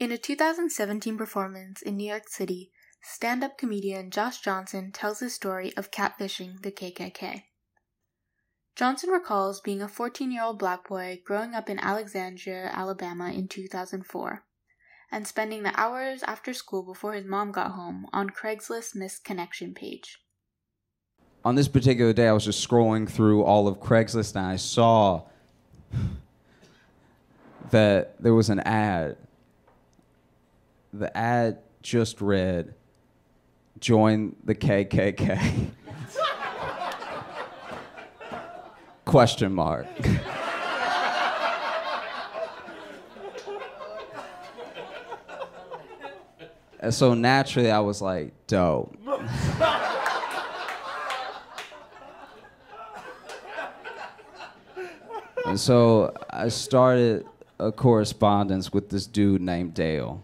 In a 2017 performance in New York City, stand up comedian Josh Johnson tells his story of catfishing the KKK. Johnson recalls being a 14 year old black boy growing up in Alexandria, Alabama in 2004, and spending the hours after school before his mom got home on Craigslist's missed connection page. On this particular day, I was just scrolling through all of Craigslist and I saw that there was an ad. The ad just read, Join the KKK. Question mark. and so naturally, I was like, dope. and so I started a correspondence with this dude named Dale.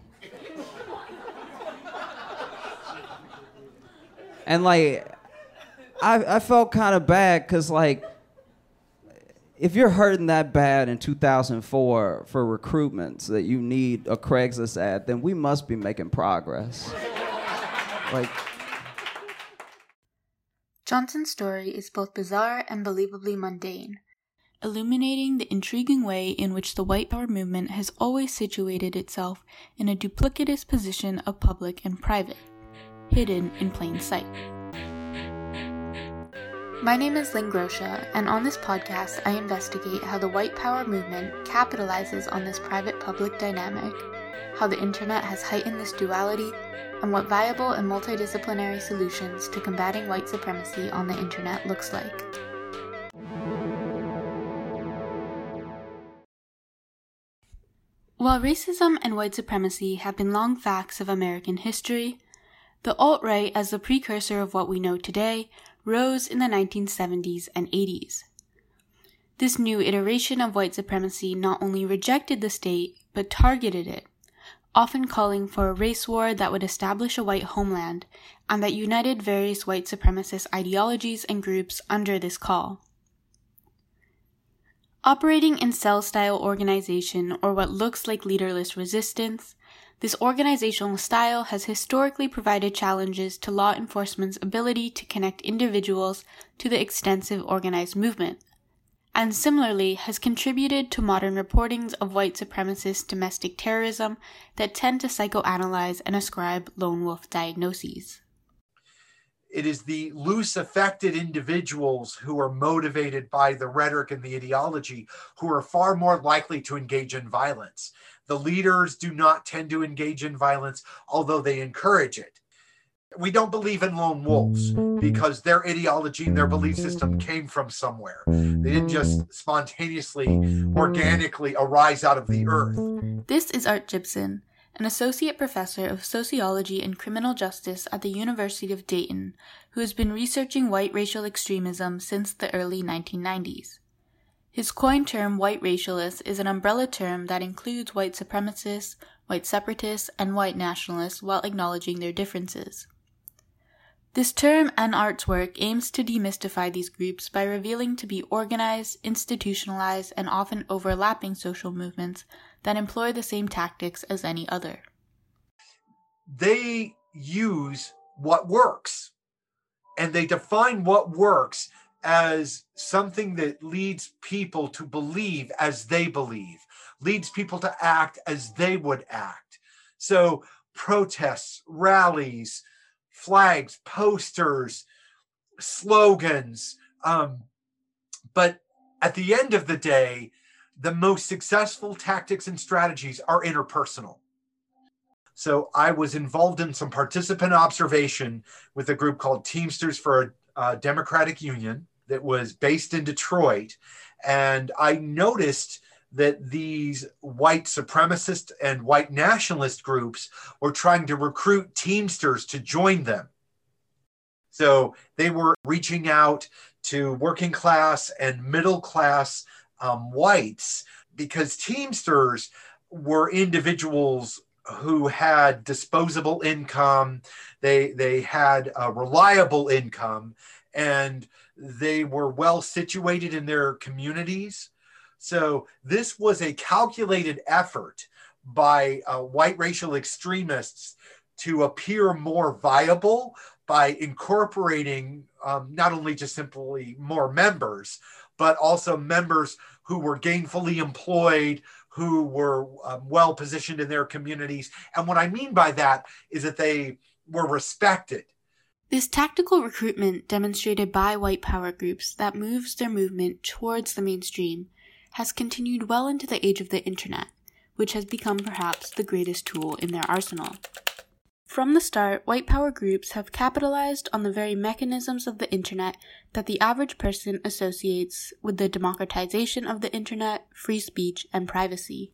And like, I, I felt kind of bad because, like, if you're hurting that bad in 2004 for recruitments that you need a Craigslist ad, then we must be making progress. like, Johnson's story is both bizarre and believably mundane, illuminating the intriguing way in which the white power movement has always situated itself in a duplicitous position of public and private, hidden in plain sight. My name is Lynn Grosha, and on this podcast, I investigate how the white power movement capitalizes on this private public dynamic, how the internet has heightened this duality, and what viable and multidisciplinary solutions to combating white supremacy on the internet looks like. While racism and white supremacy have been long facts of American history, the alt right, as the precursor of what we know today, rose in the 1970s and 80s. This new iteration of white supremacy not only rejected the state, but targeted it, often calling for a race war that would establish a white homeland and that united various white supremacist ideologies and groups under this call. Operating in cell style organization or what looks like leaderless resistance, this organizational style has historically provided challenges to law enforcement's ability to connect individuals to the extensive organized movement, and similarly has contributed to modern reportings of white supremacist domestic terrorism that tend to psychoanalyze and ascribe lone wolf diagnoses. It is the loose affected individuals who are motivated by the rhetoric and the ideology who are far more likely to engage in violence. The leaders do not tend to engage in violence, although they encourage it. We don't believe in lone wolves because their ideology and their belief system came from somewhere. They didn't just spontaneously, organically arise out of the earth. This is Art Jipson, an associate professor of sociology and criminal justice at the University of Dayton, who has been researching white racial extremism since the early 1990s. His coined term white racialist is an umbrella term that includes white supremacists, white separatists, and white nationalists while acknowledging their differences. This term and art's work aims to demystify these groups by revealing to be organized, institutionalized, and often overlapping social movements that employ the same tactics as any other. They use what works and they define what works as something that leads people to believe as they believe, leads people to act as they would act. So, protests, rallies, flags, posters, slogans. Um, but at the end of the day, the most successful tactics and strategies are interpersonal. So I was involved in some participant observation with a group called Teamsters for a, a Democratic Union that was based in Detroit. And I noticed that these white supremacist and white nationalist groups were trying to recruit Teamsters to join them. So they were reaching out to working class and middle class um, whites because Teamsters were individuals who had disposable income, they, they had a reliable income, and they were well situated in their communities. So this was a calculated effort by uh, white racial extremists to appear more viable by incorporating um, not only just simply more members, but also members who were gainfully employed, who were um, well positioned in their communities. And what I mean by that is that they were respected. This tactical recruitment demonstrated by white power groups that moves their movement towards the mainstream has continued well into the age of the internet, which has become perhaps the greatest tool in their arsenal. From the start, white power groups have capitalized on the very mechanisms of the internet that the average person associates with the democratization of the internet, free speech, and privacy.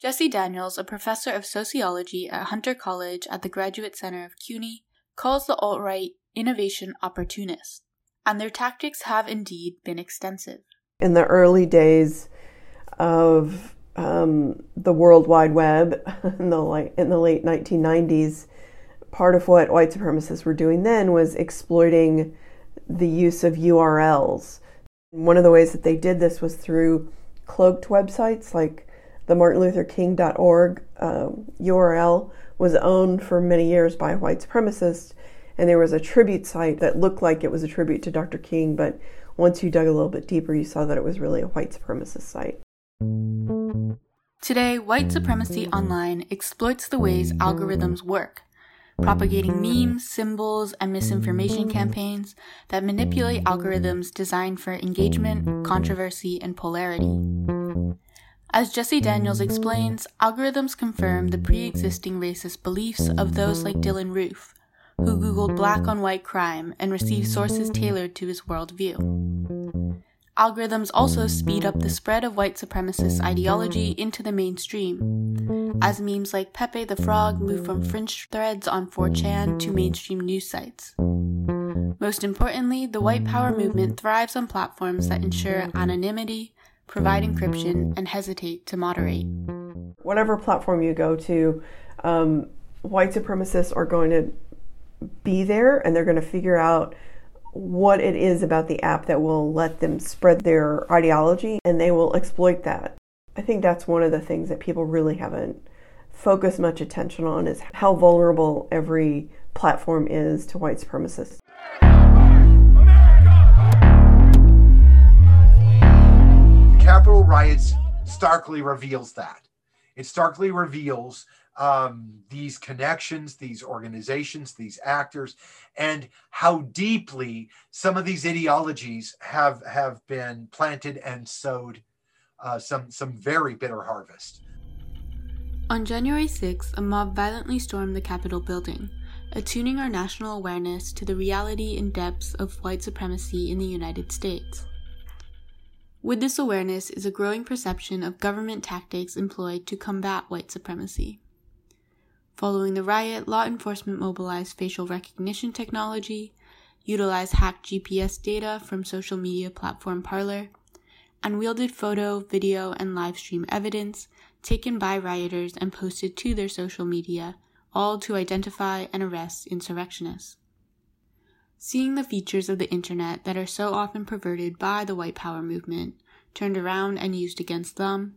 Jessie Daniels, a professor of sociology at Hunter College at the Graduate Center of CUNY, calls the alt right innovation opportunists, and their tactics have indeed been extensive. In the early days of um, the World Wide Web in the, in the late 1990s, part of what white supremacists were doing then was exploiting the use of URLs. One of the ways that they did this was through cloaked websites like the martinlutherking.org uh, URL was owned for many years by a white supremacist, and there was a tribute site that looked like it was a tribute to Dr. King, but once you dug a little bit deeper, you saw that it was really a white supremacist site. Today, white supremacy online exploits the ways algorithms work propagating memes, symbols, and misinformation campaigns that manipulate algorithms designed for engagement, controversy, and polarity. As Jessie Daniels explains, algorithms confirm the pre existing racist beliefs of those like Dylann Roof, who Googled black on white crime and received sources tailored to his worldview. Algorithms also speed up the spread of white supremacist ideology into the mainstream, as memes like Pepe the Frog move from fringe threads on 4chan to mainstream news sites. Most importantly, the white power movement thrives on platforms that ensure anonymity, provide encryption, and hesitate to moderate. Whatever platform you go to, um, white supremacists are going to be there and they're going to figure out what it is about the app that will let them spread their ideology and they will exploit that. I think that's one of the things that people really haven't focused much attention on is how vulnerable every platform is to white supremacists. Capitol riots starkly reveals that. It starkly reveals um, these connections, these organizations, these actors, and how deeply some of these ideologies have have been planted and sowed uh, some some very bitter harvest. On January 6th, a mob violently stormed the Capitol building, attuning our national awareness to the reality and depths of white supremacy in the United States. With this awareness is a growing perception of government tactics employed to combat white supremacy. Following the riot, law enforcement mobilized facial recognition technology, utilized hacked GPS data from social media platform Parler, and wielded photo, video, and live stream evidence taken by rioters and posted to their social media, all to identify and arrest insurrectionists. Seeing the features of the internet that are so often perverted by the white power movement turned around and used against them,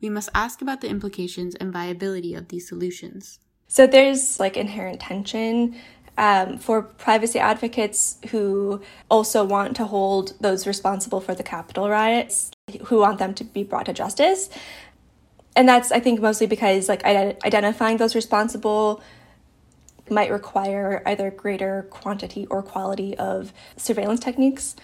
we must ask about the implications and viability of these solutions. So there's like inherent tension um, for privacy advocates who also want to hold those responsible for the Capitol riots, who want them to be brought to justice. And that's, I think, mostly because like identifying those responsible might require either greater quantity or quality of surveillance techniques.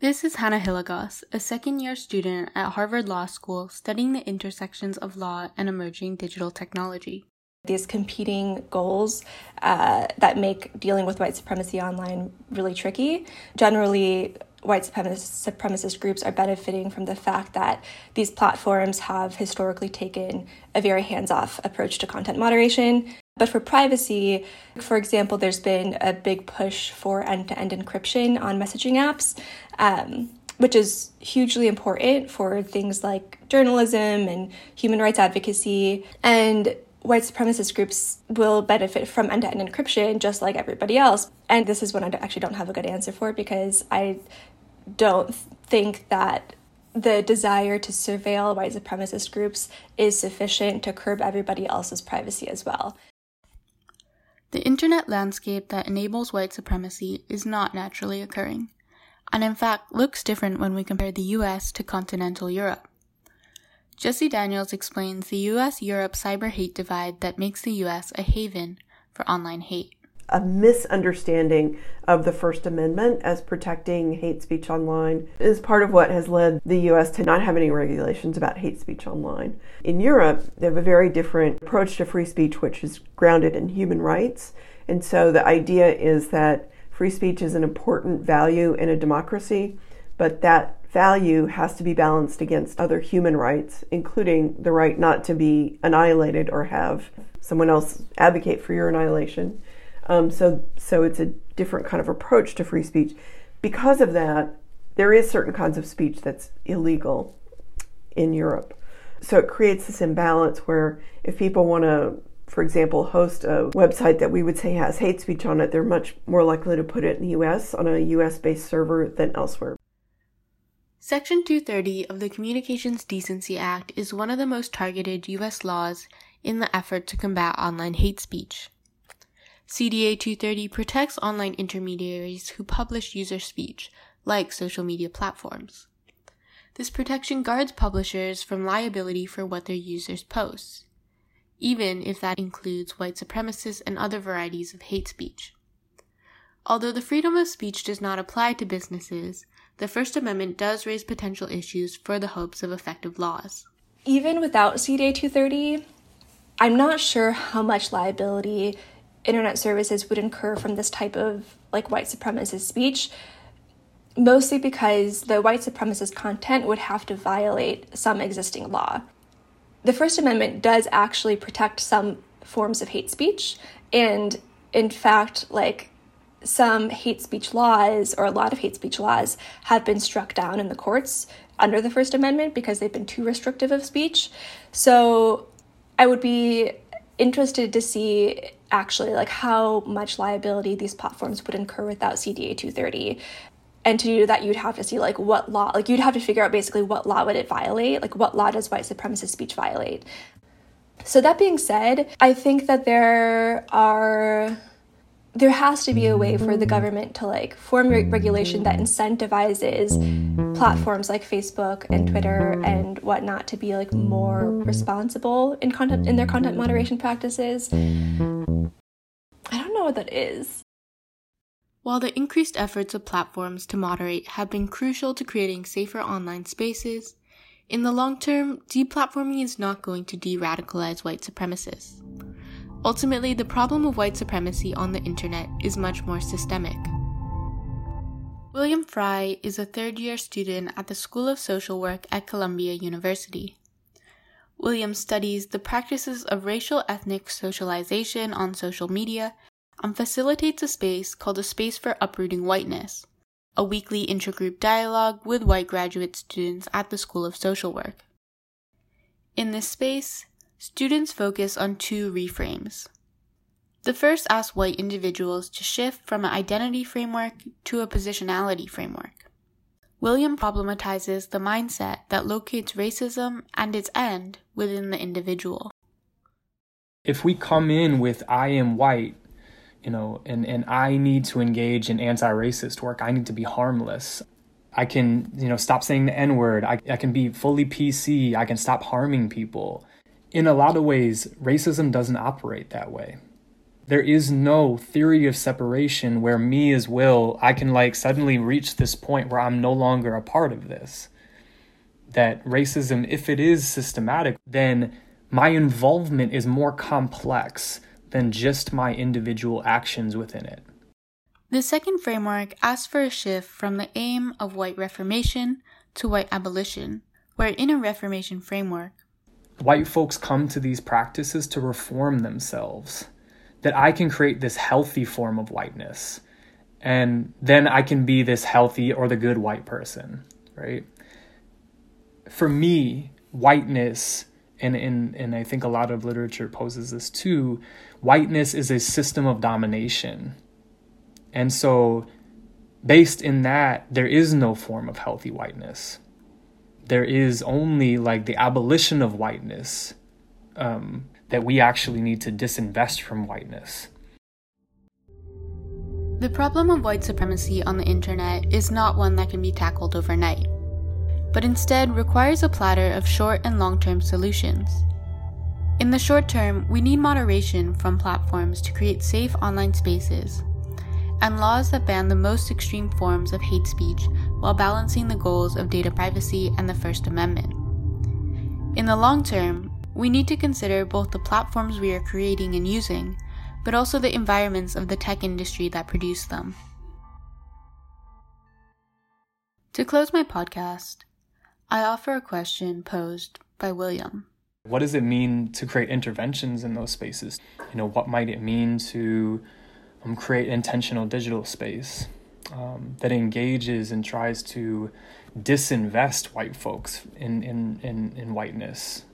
This is Hannah Hilligoss, a second year student at Harvard Law School studying the intersections of law and emerging digital technology these competing goals uh, that make dealing with white supremacy online really tricky. Generally, white supremacist, groups are benefiting from the fact that these platforms have historically taken a very hands off approach to content moderation. But for privacy, for example, there's been a big push for end to end encryption on messaging apps. Um, which is hugely important for things like journalism and human rights advocacy. And white supremacist groups will benefit from end to end encryption just like everybody else. And this is one I actually don't have a good answer for because I don't think that the desire to surveil white supremacist groups is sufficient to curb everybody else's privacy as well. The internet landscape that enables white supremacy is not naturally occurring, and in fact looks different when we compare the US to continental Europe. Jessie Daniels explains the US Europe cyber hate divide that makes the US a haven for online hate a misunderstanding of the First Amendment as protecting hate speech online is part of what has led the US to not have any regulations about hate speech online. In Europe, they have a very different approach to free speech, which is grounded in human rights. And so the idea is that free speech is an important value in a democracy, but that value has to be balanced against other human rights, including the right not to be annihilated or have someone else advocate for your annihilation. Um, so, so it's a different kind of approach to free speech. Because of that, there is certain kinds of speech that's illegal in Europe. So it creates this imbalance where if people want to, for example, host a website that we would say has hate speech on it, they're much more likely to put it in the US on a US based server than elsewhere. Section 230 of the Communications Decency Act is one of the most targeted US laws in the effort to combat online hate speech. CDA 230 protects online intermediaries who publish user speech, like social media platforms. This protection guards publishers from liability for what their users post, even if that includes white supremacists and other varieties of hate speech. Although the freedom of speech does not apply to businesses, the First Amendment does raise potential issues for the hopes of effective laws. Even without CDA 230, I'm not sure how much liability internet services would incur from this type of like white supremacist speech mostly because the white supremacist content would have to violate some existing law. The First Amendment does actually protect some forms of hate speech, and in fact, like some hate speech laws or a lot of hate speech laws have been struck down in the courts under the First Amendment because they've been too restrictive of speech. So I would be interested to see actually like how much liability these platforms would incur without CDA 230 and to do that you'd have to see like what law like you'd have to figure out basically what law would it violate like what law does white supremacist speech violate so that being said i think that there are there has to be a way for the government to like form re- regulation that incentivizes platforms like Facebook and Twitter and whatnot to be like more responsible in content in their content moderation practices. I don't know what that is. While the increased efforts of platforms to moderate have been crucial to creating safer online spaces, in the long term, deplatforming is not going to de radicalize white supremacists. Ultimately, the problem of white supremacy on the internet is much more systemic. William Fry is a third year student at the School of Social Work at Columbia University. William studies the practices of racial ethnic socialization on social media and facilitates a space called a Space for Uprooting Whiteness, a weekly intergroup dialogue with white graduate students at the School of Social Work. In this space, students focus on two reframes. The first asks white individuals to shift from an identity framework to a positionality framework. William problematizes the mindset that locates racism and its end within the individual. If we come in with I am white, you know, and, and I need to engage in anti racist work, I need to be harmless. I can, you know, stop saying the N word. I, I can be fully PC. I can stop harming people in a lot of ways, racism doesn't operate that way. There is no theory of separation where me as will, I can like suddenly reach this point where I'm no longer a part of this. That racism, if it is systematic, then my involvement is more complex than just my individual actions within it. The second framework asks for a shift from the aim of white reformation to white abolition, where in a reformation framework, white folks come to these practices to reform themselves. That I can create this healthy form of whiteness. And then I can be this healthy or the good white person, right? For me, whiteness, and, and, and I think a lot of literature poses this too, whiteness is a system of domination. And so, based in that, there is no form of healthy whiteness there is only like the abolition of whiteness um, that we actually need to disinvest from whiteness. The problem of white supremacy on the internet is not one that can be tackled overnight, but instead requires a platter of short and long term solutions. In the short term, we need moderation from platforms to create safe online spaces, and laws that ban the most extreme forms of hate speech while balancing the goals of data privacy and the First Amendment. In the long term, we need to consider both the platforms we are creating and using, but also the environments of the tech industry that produce them. To close my podcast, I offer a question posed by William. What does it mean to create interventions in those spaces? You know, what might it mean to um, create intentional digital space um, that engages and tries to disinvest white folks in, in, in, in whiteness